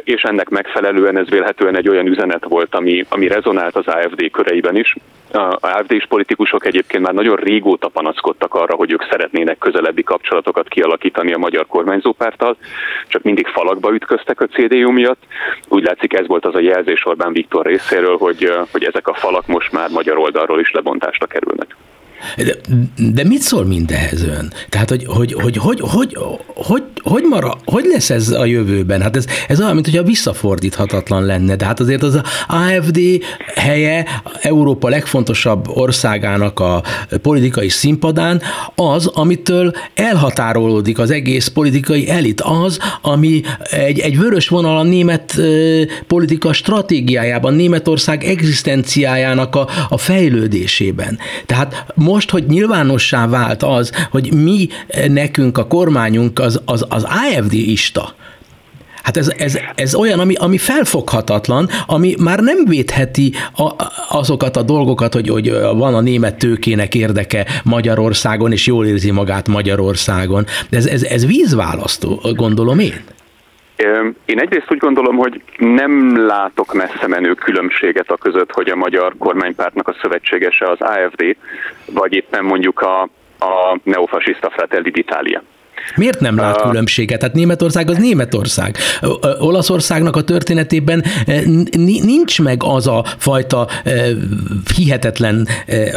és ennek megfelelően ez vélhetően egy olyan üzenet volt, ami, ami rezonált az AFD köreiben is. A AFD-s politikusok egyébként már nagyon régóta panaszkodtak arra, hogy ők szeretnének közelebbi kapcsolatokat kialakítani a magyar kormányzópárttal, csak mindig falakba ütköztek a CDU miatt. Úgy látszik ez volt az a jelzés Orbán Viktor részéről, hogy, hogy ezek a falak most már magyar oldalról is lebontásra kerülnek. De, de mit szól mindehhez ön? Tehát, hogy hogy, hogy, hogy, hogy, hogy, hogy, mara, hogy lesz ez a jövőben? Hát ez, ez olyan, mintha visszafordíthatatlan lenne. De hát azért az AFD helye Európa legfontosabb országának a politikai színpadán az, amitől elhatárolódik az egész politikai elit. Az, ami egy, egy vörös vonal a német politika stratégiájában, Németország egzisztenciájának a, a fejlődésében. Tehát most, hogy nyilvánossá vált az, hogy mi nekünk a kormányunk az, az, az AFD-ista, Hát ez, ez, ez olyan, ami, ami felfoghatatlan, ami már nem védheti a, azokat a dolgokat, hogy, hogy van a német tőkének érdeke Magyarországon, és jól érzi magát Magyarországon. De ez, ez, ez vízválasztó, gondolom én. Én egyrészt úgy gondolom, hogy nem látok messze menő különbséget a között, hogy a magyar kormánypártnak a szövetségese az AFD, vagy éppen mondjuk a, a neofasiszta Fratelli d'Italia. Miért nem lát különbséget? Hát Németország az Németország. Olaszországnak a történetében nincs meg az a fajta hihetetlen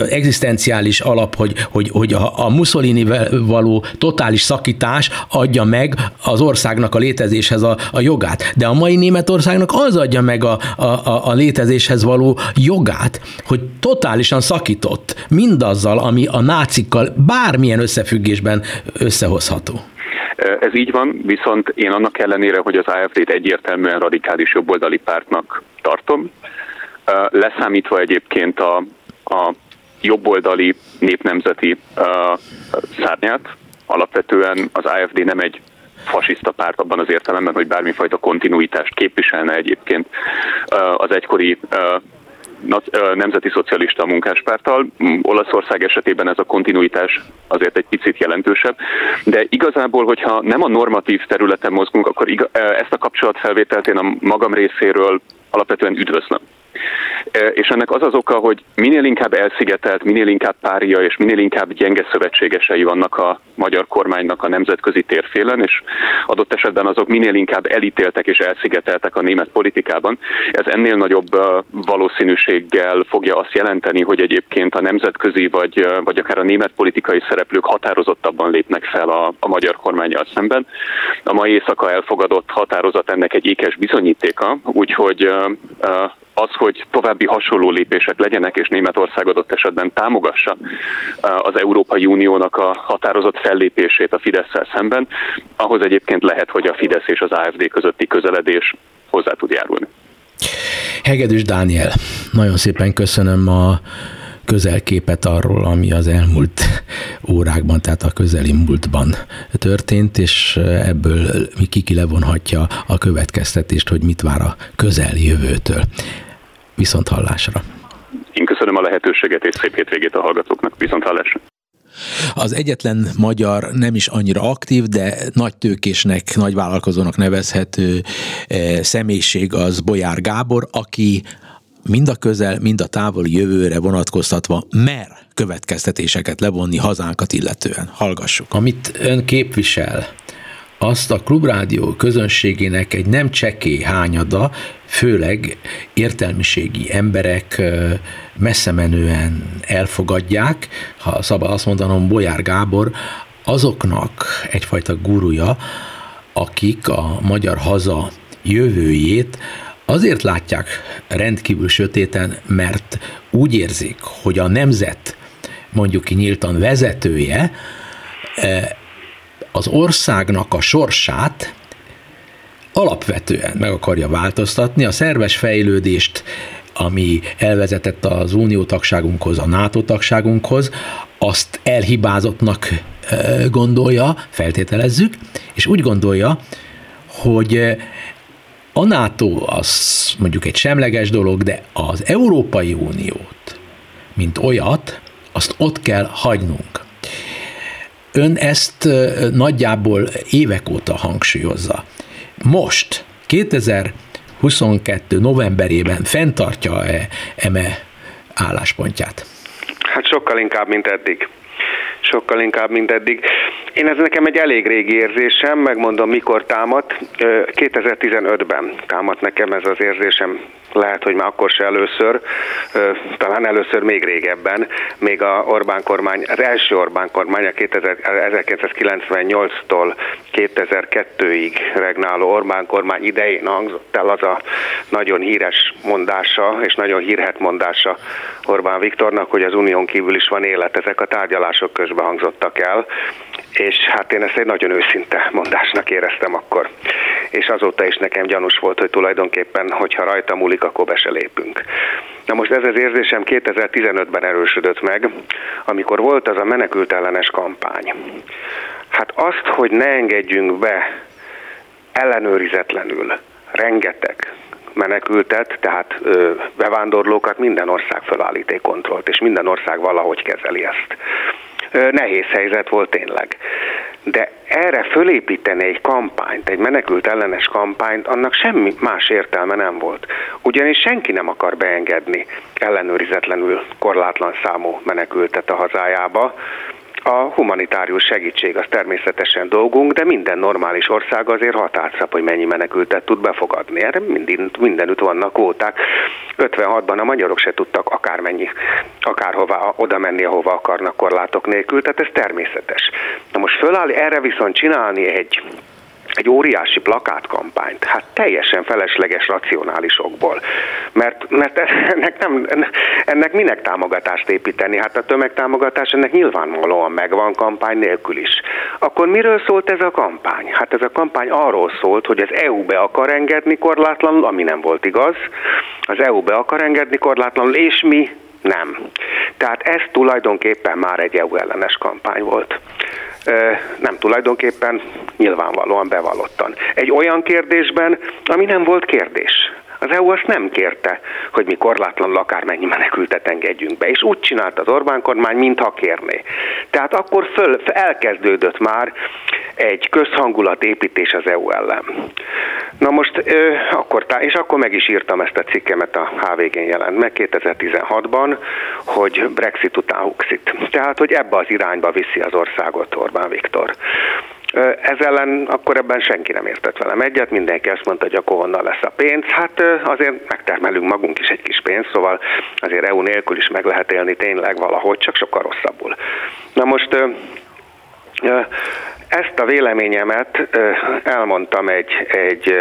egzisztenciális alap, hogy, hogy, hogy a Mussolini való totális szakítás adja meg az országnak a létezéshez a, a jogát. De a mai Németországnak az adja meg a, a, a létezéshez való jogát, hogy totálisan szakított mindazzal, ami a nácikkal bármilyen összefüggésben összehozható. Ez így van, viszont én annak ellenére, hogy az AFD-t egyértelműen radikális jobboldali pártnak tartom, leszámítva egyébként a, a jobboldali népnemzeti szárnyát, alapvetően az AFD nem egy fasiszta párt abban az értelemben, hogy bármifajta kontinuitást képviselne egyébként az egykori nemzeti szocialista munkáspárttal. Olaszország esetében ez a kontinuitás azért egy picit jelentősebb, de igazából, hogyha nem a normatív területen mozgunk, akkor ezt a kapcsolatfelvételt én a magam részéről alapvetően üdvözlöm. És ennek az az oka, hogy minél inkább elszigetelt, minél inkább párja és minél inkább gyenge szövetségesei vannak a magyar kormánynak a nemzetközi térfélen, és adott esetben azok minél inkább elítéltek és elszigeteltek a német politikában. Ez ennél nagyobb valószínűséggel fogja azt jelenteni, hogy egyébként a nemzetközi vagy, vagy akár a német politikai szereplők határozottabban lépnek fel a, a magyar kormányjal szemben. A mai éjszaka elfogadott határozat ennek egy ékes bizonyítéka, úgyhogy az, hogy további hasonló lépések legyenek, és Németország adott esetben támogassa az Európai Uniónak a határozott fellépését a fidesz szemben, ahhoz egyébként lehet, hogy a Fidesz és az AFD közötti közeledés hozzá tud járulni. Hegedűs Dániel, nagyon szépen köszönöm a közelképet arról, ami az elmúlt órákban, tehát a közeli múltban történt, és ebből kiki levonhatja a következtetést, hogy mit vár a közeljövőtől. Viszont hallásra. Én köszönöm a lehetőséget, és szép hétvégét a hallgatóknak. Viszont hallásra. Az egyetlen magyar nem is annyira aktív, de nagy tőkésnek, nagy vállalkozónak nevezhető eh, személyiség az Bolyár Gábor, aki mind a közel, mind a távoli jövőre vonatkoztatva mer következtetéseket levonni hazánkat illetően. Hallgassuk. Amit ön képvisel, azt a klubrádió közönségének egy nem csekély hányada, főleg értelmiségi emberek messze menően elfogadják, ha szabad azt mondanom, Bolyár Gábor azoknak egyfajta gurúja, akik a magyar haza jövőjét azért látják rendkívül sötéten, mert úgy érzik, hogy a nemzet mondjuk ki nyíltan vezetője az országnak a sorsát alapvetően meg akarja változtatni, a szerves fejlődést, ami elvezetett az unió tagságunkhoz, a NATO tagságunkhoz, azt elhibázottnak gondolja, feltételezzük, és úgy gondolja, hogy a NATO az mondjuk egy semleges dolog, de az Európai Uniót, mint olyat, azt ott kell hagynunk. Ön ezt nagyjából évek óta hangsúlyozza. Most, 2022. novemberében fenntartja-e eme álláspontját? Hát sokkal inkább, mint eddig sokkal inkább, mint eddig. Én ez nekem egy elég régi érzésem, megmondom mikor támadt. 2015-ben támadt nekem ez az érzésem, lehet, hogy már akkor se először, talán először még régebben, még a Orbán kormány, az első Orbán kormány, a 1998-tól 2002-ig regnáló Orbán kormány idején hangzott el az a nagyon híres mondása, és nagyon hírhet mondása Orbán Viktornak, hogy az unión kívül is van élet. Ezek a tárgyalások közben hangzottak el, és hát én ezt egy nagyon őszinte mondásnak éreztem akkor. És azóta is nekem gyanús volt, hogy tulajdonképpen, hogyha rajta múlik, akkor be se lépünk. Na most ez az érzésem 2015-ben erősödött meg, amikor volt az a menekült ellenes kampány. Hát azt, hogy ne engedjünk be ellenőrizetlenül rengeteg menekültet, tehát ö, bevándorlókat minden ország felállít egy kontrollt, és minden ország valahogy kezeli ezt. Nehéz helyzet volt tényleg. De erre fölépíteni egy kampányt, egy menekült ellenes kampányt, annak semmi más értelme nem volt. Ugyanis senki nem akar beengedni ellenőrizetlenül korlátlan számú menekültet a hazájába, a humanitárius segítség az természetesen dolgunk, de minden normális ország azért határszab, hogy mennyi menekültet tud befogadni. Erre minden, mindenütt vannak kvóták. 56-ban a magyarok se tudtak akármennyi, akárhova oda menni, ahova akarnak korlátok nélkül, tehát ez természetes. Na most föláll erre viszont csinálni egy egy óriási plakátkampányt, hát teljesen felesleges racionálisokból. Mert, mert ennek, nem, ennek minek támogatást építeni? Hát a tömegtámogatás ennek nyilvánvalóan megvan kampány nélkül is. Akkor miről szólt ez a kampány? Hát ez a kampány arról szólt, hogy az EU be akar engedni korlátlanul, ami nem volt igaz. Az EU be akar engedni korlátlanul, és mi nem. Tehát ez tulajdonképpen már egy EU ellenes kampány volt nem tulajdonképpen nyilvánvalóan bevallottan. Egy olyan kérdésben, ami nem volt kérdés. Az EU azt nem kérte, hogy mi korlátlanul akármennyi menekültet engedjünk be, és úgy csinált az Orbán kormány, mintha kérné. Tehát akkor föl, elkezdődött már egy közhangulatépítés az EU ellen. Na most, ö, akkor, és akkor meg is írtam ezt a cikkemet a HVG-n jelent meg 2016-ban, hogy Brexit után Huxit. Tehát, hogy ebbe az irányba viszi az országot Orbán Viktor. Ez ellen akkor ebben senki nem értett velem egyet, mindenki azt mondta, hogy akkor honnan lesz a pénz. Hát azért megtermelünk magunk is egy kis pénzt, szóval azért EU nélkül is meg lehet élni tényleg valahogy, csak sokkal rosszabbul. Na most ezt a véleményemet elmondtam egy, egy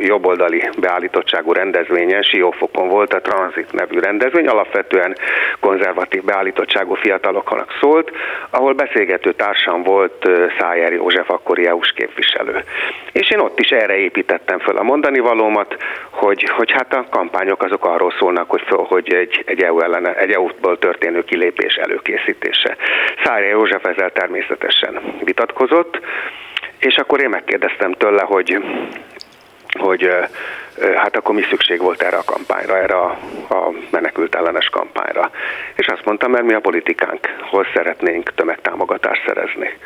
jobboldali beállítottságú rendezvényen, Siófokon volt a Transit nevű rendezvény, alapvetően konzervatív beállítottságú fiataloknak szólt, ahol beszélgető társam volt Szájer József, akkori EU-s képviselő. És én ott is erre építettem föl a mondani valómat, hogy, hogy hát a kampányok azok arról szólnak, hogy, föl, hogy egy, egy EU ellene, egy EU-ból történő kilépés előkészítése. Szájer József ezzel természetesen vitatkozott, nyilatkozott, és akkor én megkérdeztem tőle, hogy hogy hát akkor mi szükség volt erre a kampányra, erre a, a menekült ellenes kampányra. És azt mondtam, mert mi a politikánkhoz szeretnénk tömegtámogatást szerezni.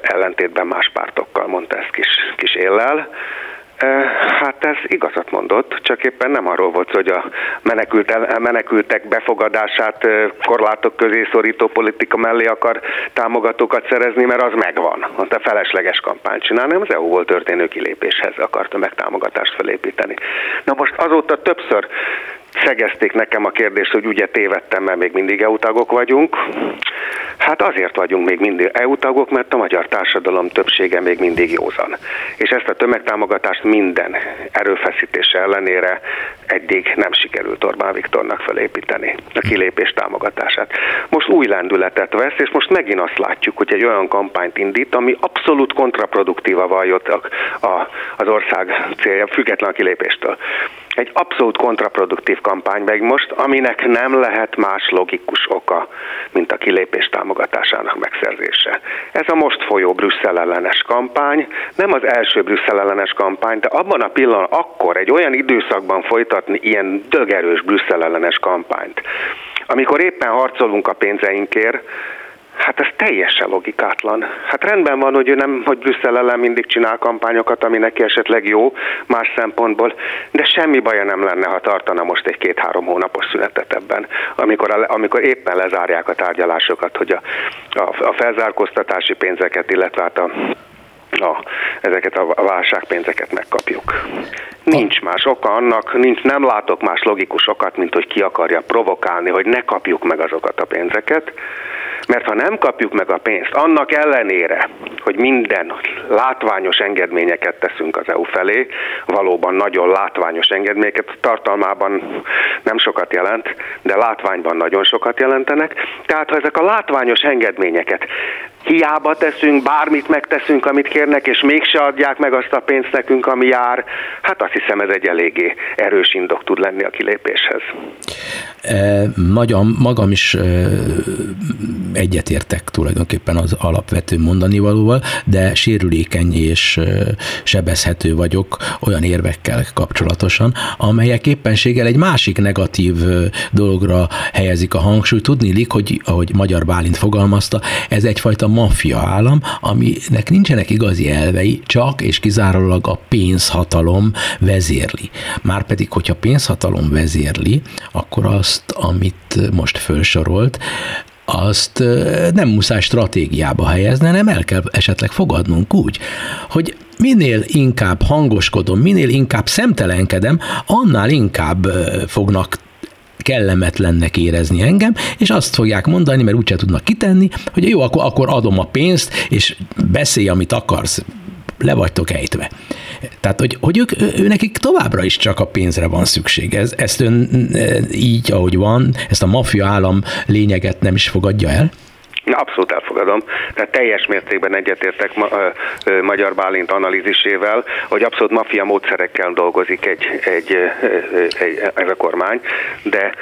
Ellentétben más pártokkal, mondta ezt kis, kis éllel. Hát ez igazat mondott, csak éppen nem arról volt, hogy a menekült, menekültek befogadását korlátok közé szorító politika mellé akar támogatókat szerezni, mert az megvan. Mondta felesleges kampányt csinálni, nem az EU-ból történő kilépéshez akarta megtámogatást felépíteni. Na most azóta többször szegezték nekem a kérdést, hogy ugye tévedtem, mert még mindig EU tagok vagyunk. Hát azért vagyunk még mindig EU tagok, mert a magyar társadalom többsége még mindig józan. És ezt a tömegtámogatást minden erőfeszítése ellenére eddig nem sikerült Orbán Viktornak felépíteni a kilépés támogatását. Most új lendületet vesz, és most megint azt látjuk, hogy egy olyan kampányt indít, ami abszolút kontraproduktíva a, az ország célja, független a kilépéstől egy abszolút kontraproduktív kampány meg most, aminek nem lehet más logikus oka, mint a kilépés támogatásának megszerzése. Ez a most folyó Brüsszel ellenes kampány, nem az első Brüsszel ellenes kampány, de abban a pillanatban akkor egy olyan időszakban folytatni ilyen dögerős Brüsszel ellenes kampányt, amikor éppen harcolunk a pénzeinkért, Hát ez teljesen logikátlan. Hát rendben van, hogy ő nem, hogy Brüsszel ellen mindig csinál kampányokat, ami neki esetleg jó más szempontból, de semmi baja nem lenne, ha tartana most egy két-három hónapos szünetet ebben, amikor, amikor éppen lezárják a tárgyalásokat, hogy a, a, a felzárkóztatási pénzeket, illetve hát a a, ezeket a válságpénzeket megkapjuk. Nincs más oka annak, nincs, nem látok más logikus okat, mint hogy ki akarja provokálni, hogy ne kapjuk meg azokat a pénzeket, mert ha nem kapjuk meg a pénzt, annak ellenére, hogy minden látványos engedményeket teszünk az EU felé, valóban nagyon látványos engedményeket, tartalmában nem sokat jelent, de látványban nagyon sokat jelentenek. Tehát ha ezek a látványos engedményeket hiába teszünk, bármit megteszünk, amit kérnek, és mégse adják meg azt a pénzt nekünk, ami jár, hát azt hiszem ez egy eléggé erős indok tud lenni a kilépéshez. Nagyon magam is egyetértek tulajdonképpen az alapvető mondani valóval, de sérülékeny és sebezhető vagyok olyan érvekkel kapcsolatosan, amelyek éppenséggel egy másik negatív dologra helyezik a hangsúlyt. Tudni hogy ahogy Magyar Bálint fogalmazta, ez egyfajta maffia állam, aminek nincsenek igazi elvei, csak és kizárólag a pénzhatalom vezérli. Márpedig, hogyha pénzhatalom vezérli, akkor azt, amit most felsorolt, azt nem muszáj stratégiába helyezni, hanem el kell esetleg fogadnunk úgy, hogy minél inkább hangoskodom, minél inkább szemtelenkedem, annál inkább fognak kellemetlennek érezni engem, és azt fogják mondani, mert úgyse tudnak kitenni, hogy jó, akkor, akkor adom a pénzt, és beszélj, amit akarsz, le vagytok ejtve. Tehát, hogy, hogy ők, ő nekik továbbra is csak a pénzre van szükség. Ez, ezt ön így, ahogy van, ezt a maffia állam lényeget nem is fogadja el? Abszolút elfogadom. Tehát teljes mértékben egyetértek ma, ö, ö, Magyar Bálint analízisével, hogy abszolút maffia módszerekkel dolgozik egy, egy, egy, egy, ez a kormány, de,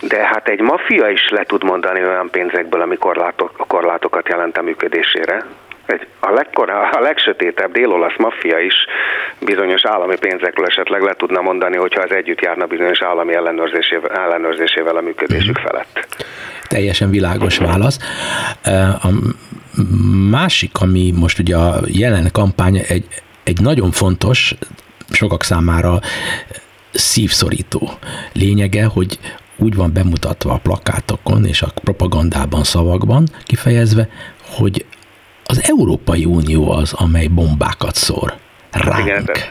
de hát egy maffia is le tud mondani olyan pénzekből, ami korlátok, korlátokat jelent a működésére egy, a, legkora, a legsötétebb délolasz maffia is bizonyos állami pénzekről esetleg le tudna mondani, hogyha az együtt járna bizonyos állami ellenőrzésével, ellenőrzésével a működésük mhm. felett. Teljesen világos válasz. A másik, ami most ugye a jelen kampány egy, egy nagyon fontos, sokak számára szívszorító lényege, hogy úgy van bemutatva a plakátokon és a propagandában szavakban kifejezve, hogy az Európai Unió az, amely bombákat szór ránk. Igen, ez,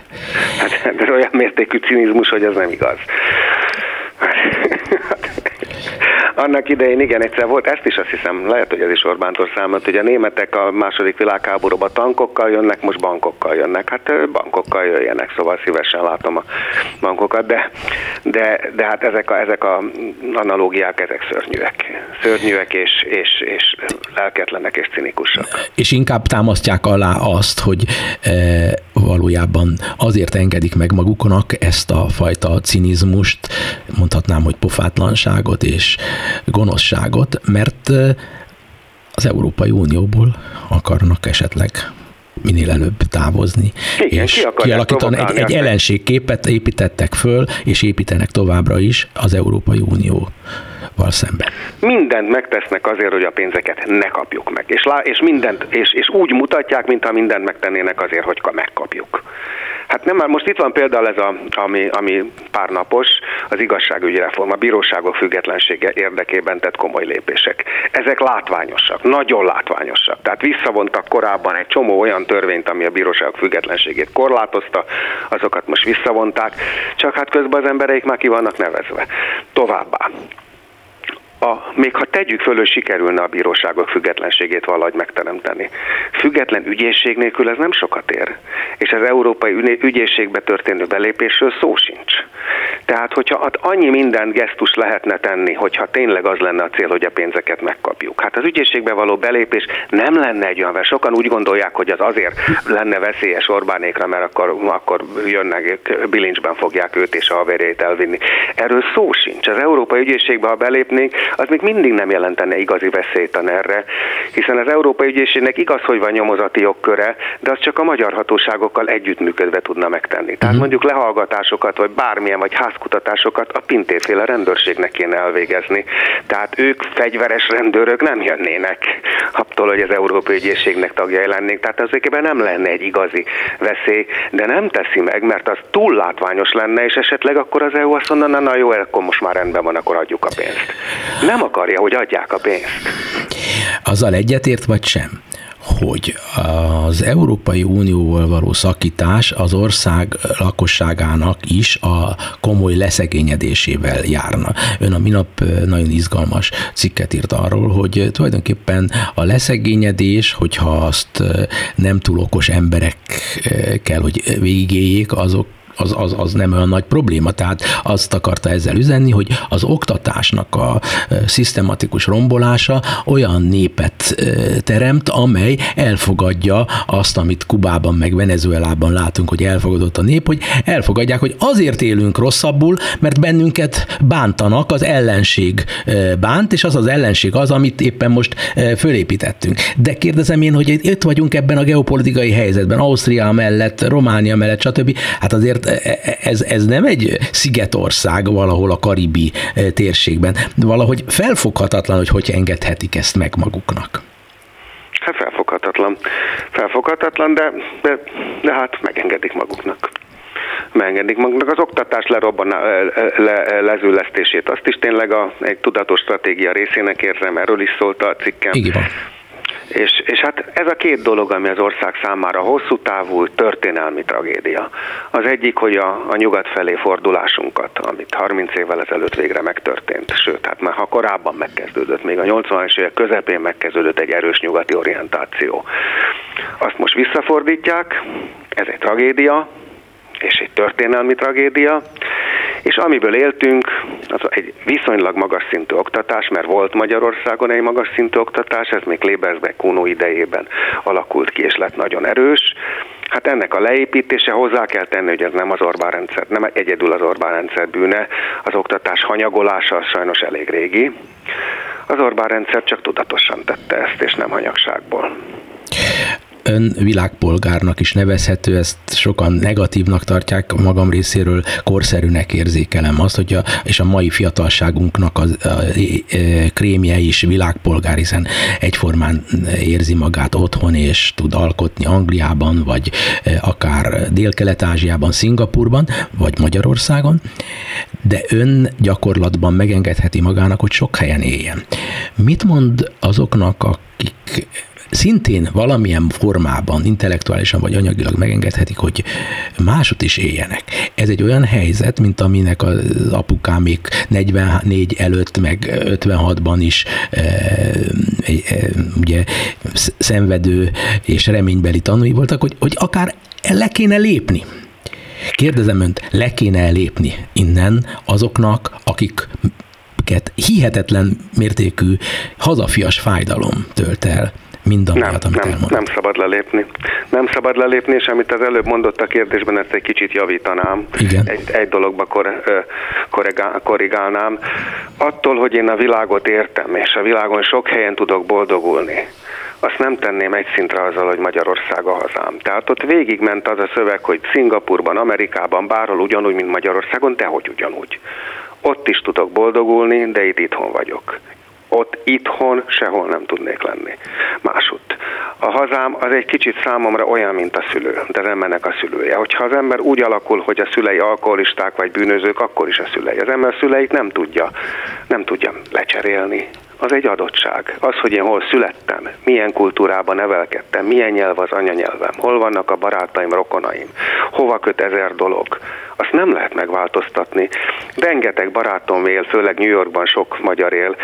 hát ez olyan mértékű cinizmus, hogy ez nem igaz. Annak idején igen, egyszer volt, ezt is azt hiszem, lehet, hogy ez is Orbántól számolt, hogy a németek a második világháborúban tankokkal jönnek, most bankokkal jönnek. Hát bankokkal jöjjenek, szóval szívesen látom a bankokat, de, de, de hát ezek a, ezek a analógiák, ezek szörnyűek. Szörnyűek és, és, és lelketlenek és cinikusak. És inkább támasztják alá azt, hogy e, valójában azért engedik meg maguknak ezt a fajta cinizmust, mondhatnám, hogy pofátlanságot és gonoszságot, mert az Európai Unióból akarnak esetleg minél előbb távozni, Igen, és ki kialakítani egy, egy ellenségképet építettek föl, és építenek továbbra is az Európai Unió szemben. Mindent megtesznek azért, hogy a pénzeket ne kapjuk meg. És, lá, és, mindent, és, és úgy mutatják, mintha mindent megtennének azért, hogy megkapjuk. Hát nem most itt van például ez, a, ami, ami pár napos, az igazságügyi reform, a bíróságok függetlensége érdekében tett komoly lépések. Ezek látványosak, nagyon látványosak. Tehát visszavontak korábban egy csomó olyan törvényt, ami a bíróságok függetlenségét korlátozta, azokat most visszavonták, csak hát közben az embereik már ki vannak nevezve. Továbbá, a, még ha tegyük föl, hogy sikerülne a bíróságok függetlenségét valahogy megteremteni. Független ügyészség nélkül ez nem sokat ér, és az európai ügyészségbe történő belépésről szó sincs. Tehát, hogyha annyi minden gesztus lehetne tenni, hogyha tényleg az lenne a cél, hogy a pénzeket megkapjuk. Hát az ügyészségbe való belépés nem lenne egy olyan, mert sokan úgy gondolják, hogy az azért lenne veszélyes Orbánékra, mert akkor, akkor jönnek, bilincsben fogják őt és a haverjait elvinni. Erről szó sincs. Az európai ügyészségbe, ha belépnénk, az még mindig nem jelentene igazi veszélyt a erre, hiszen az Európai Ügyészségnek igaz, hogy van nyomozati jogköre, de az csak a magyar hatóságokkal együttműködve tudna megtenni. Tehát uh-huh. mondjuk lehallgatásokat, vagy bármilyen, vagy házkutatásokat a pintéféle rendőrségnek kéne elvégezni. Tehát ők fegyveres rendőrök nem jönnének attól, hogy az Európai Ügyészségnek tagjai lennék. Tehát ezekben nem lenne egy igazi veszély, de nem teszi meg, mert az túl látványos lenne, és esetleg akkor az EU azt mondaná, na jó, akkor most már rendben van, akkor adjuk a pénzt nem akarja, hogy adják a pénzt. Azzal egyetért, vagy sem? hogy az Európai Unióval való szakítás az ország lakosságának is a komoly leszegényedésével járna. Ön a minap nagyon izgalmas cikket írt arról, hogy tulajdonképpen a leszegényedés, hogyha azt nem túl okos emberek kell, hogy végigéljék, azok az, az, az nem olyan nagy probléma. Tehát azt akarta ezzel üzenni, hogy az oktatásnak a szisztematikus rombolása olyan népet teremt, amely elfogadja azt, amit Kubában meg Venezuelában látunk, hogy elfogadott a nép, hogy elfogadják, hogy azért élünk rosszabbul, mert bennünket bántanak, az ellenség bánt, és az az ellenség az, amit éppen most fölépítettünk. De kérdezem én, hogy itt vagyunk ebben a geopolitikai helyzetben, Ausztria mellett, Románia mellett, stb. Hát azért ez, ez nem egy szigetország valahol a karibi térségben. Valahogy felfoghatatlan, hogy hogy engedhetik ezt meg maguknak. Hát felfoghatatlan. Felfoghatatlan, de, de, de hát megengedik maguknak megengedik maguknak. Az oktatás lerobban, le, lezüllesztését, azt is tényleg a, egy tudatos stratégia részének érzem, erről is szólt a cikkem. Igen. És, és hát ez a két dolog, ami az ország számára hosszú távú történelmi tragédia. Az egyik, hogy a, a nyugat felé fordulásunkat, amit 30 évvel ezelőtt végre megtörtént, sőt, hát már ha korábban megkezdődött, még a 80-as évek közepén megkezdődött egy erős nyugati orientáció. Azt most visszafordítják, ez egy tragédia, és egy történelmi tragédia, és amiből éltünk, az egy viszonylag magas szintű oktatás, mert volt Magyarországon egy magas szintű oktatás, ez még Léberzbeck Kuno idejében alakult ki, és lett nagyon erős. Hát ennek a leépítése hozzá kell tenni, hogy ez nem az Orbán rendszer, nem egyedül az Orbán rendszer bűne, az oktatás hanyagolása sajnos elég régi. Az Orbán rendszer csak tudatosan tette ezt, és nem hanyagságból ön világpolgárnak is nevezhető, ezt sokan negatívnak tartják, magam részéről korszerűnek érzékelem azt, hogy a, és a mai fiatalságunknak a, a, a, a krémje is világpolgár, hiszen egyformán érzi magát otthon, és tud alkotni Angliában, vagy e, akár Dél-Kelet-Ázsiában, Szingapurban, vagy Magyarországon, de ön gyakorlatban megengedheti magának, hogy sok helyen éljen. Mit mond azoknak, akik szintén valamilyen formában, intellektuálisan vagy anyagilag megengedhetik, hogy másot is éljenek. Ez egy olyan helyzet, mint aminek az apukámék 44 előtt, meg 56-ban is e, e, ugye szenvedő és reménybeli tanúi voltak, hogy, hogy akár le kéne lépni. Kérdezem önt, le kéne lépni innen azoknak, akik hihetetlen mértékű hazafias fájdalom tölt el mind a nem, amit nem. Nem szabad lelépni. Nem szabad lelépni, és amit az előbb mondott a kérdésben, ezt egy kicsit javítanám. Igen. Egy, egy dologba kor, korrigál, korrigálnám. Attól, hogy én a világot értem, és a világon sok helyen tudok boldogulni, azt nem tenném egy szintre azzal, hogy Magyarország a hazám. Tehát ott végigment az a szöveg, hogy Szingapurban, Amerikában, bárhol ugyanúgy, mint Magyarországon, de hogy ugyanúgy. Ott is tudok boldogulni, de itt itthon vagyok ott itthon sehol nem tudnék lenni. Másút. A hazám az egy kicsit számomra olyan, mint a szülő, de nem ennek a szülője. Hogyha az ember úgy alakul, hogy a szülei alkoholisták vagy bűnözők, akkor is a szülei. Az ember a szüleit nem tudja, nem tudja lecserélni, az egy adottság. Az, hogy én hol születtem, milyen kultúrában nevelkedtem, milyen nyelv az anyanyelvem, hol vannak a barátaim, rokonaim, hova köt ezer dolog, azt nem lehet megváltoztatni. Rengeteg barátom él, főleg New Yorkban sok magyar él,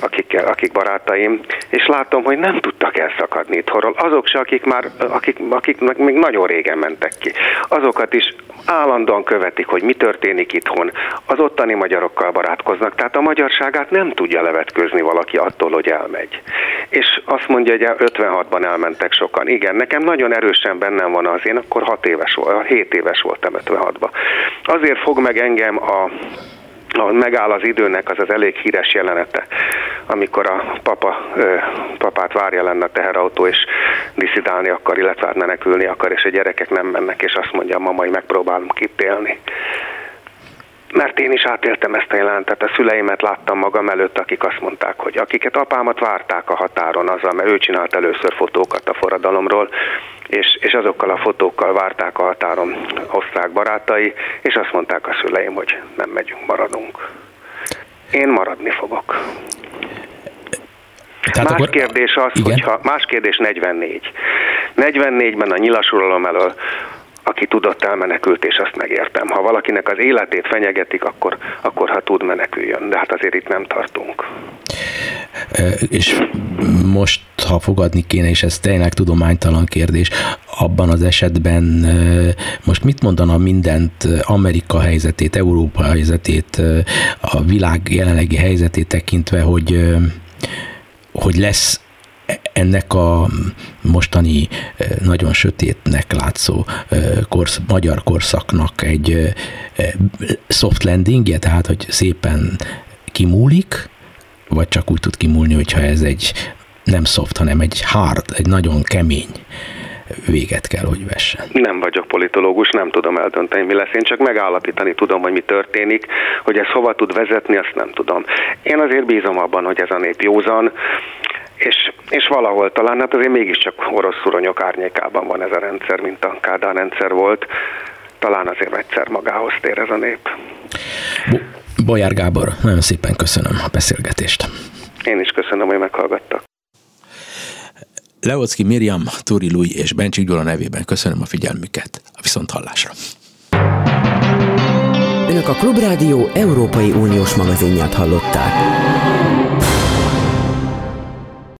akik, akik barátaim, és látom, hogy nem tudtak elszakadni itthonról. Azok se, akik már, akik, akik még nagyon régen mentek ki. Azokat is állandóan követik, hogy mi történik itthon. Az ottani magyarokkal barátkoznak, tehát a magyarságát nem tudja levetközni valaki attól, hogy elmegy. És azt mondja, hogy 56-ban elmentek sokan. Igen, nekem nagyon erősen bennem van az, én akkor 6 éves volt, 7 éves voltam 56-ban. Azért fog meg engem a a megáll az időnek, az az elég híres jelenete, amikor a papa, papát várja lenne a teherautó, és diszidálni akar, illetve hát menekülni akar, és a gyerekek nem mennek, és azt mondja a mama, hogy megpróbálom kitélni. Mert én is átéltem ezt a jelentet, a szüleimet láttam magam előtt, akik azt mondták, hogy akiket apámat várták a határon azzal, mert ő csinált először fotókat a forradalomról, és, és azokkal a fotókkal várták a határon osztrák barátai, és azt mondták a szüleim, hogy nem megyünk, maradunk. Én maradni fogok. Tehát más akkor... kérdés az, Igen? hogyha más kérdés 44. 44-ben a nyilasuralom elől aki tudott elmenekült, és azt megértem. Ha valakinek az életét fenyegetik, akkor, akkor ha tud meneküljön, de hát azért itt nem tartunk. és most, ha fogadni kéne, és ez tényleg tudománytalan kérdés, abban az esetben most mit mondana mindent, Amerika helyzetét, Európa helyzetét, a világ jelenlegi helyzetét tekintve, hogy, hogy lesz ennek a mostani nagyon sötétnek látszó korsz, magyar korszaknak egy soft landingje, tehát hogy szépen kimúlik, vagy csak úgy tud kimúlni, hogyha ez egy nem soft, hanem egy hard, egy nagyon kemény véget kell, hogy vessen. Nem vagyok politológus, nem tudom eldönteni, mi lesz. Én csak megállapítani tudom, hogy mi történik, hogy ez hova tud vezetni, azt nem tudom. Én azért bízom abban, hogy ez a nép józan, és, és valahol talán, hát azért mégiscsak orosz szuronyok árnyékában van ez a rendszer, mint a Kádár rendszer volt. Talán azért egyszer magához tér ez a nép. Bolyár Gábor, nagyon szépen köszönöm a beszélgetést. Én is köszönöm, hogy meghallgattak. Leocki Miriam, Turi Lui és Bencsik Gyula nevében köszönöm a figyelmüket. A viszont hallásra. Önök a Klubrádió Európai Uniós magazinját hallották.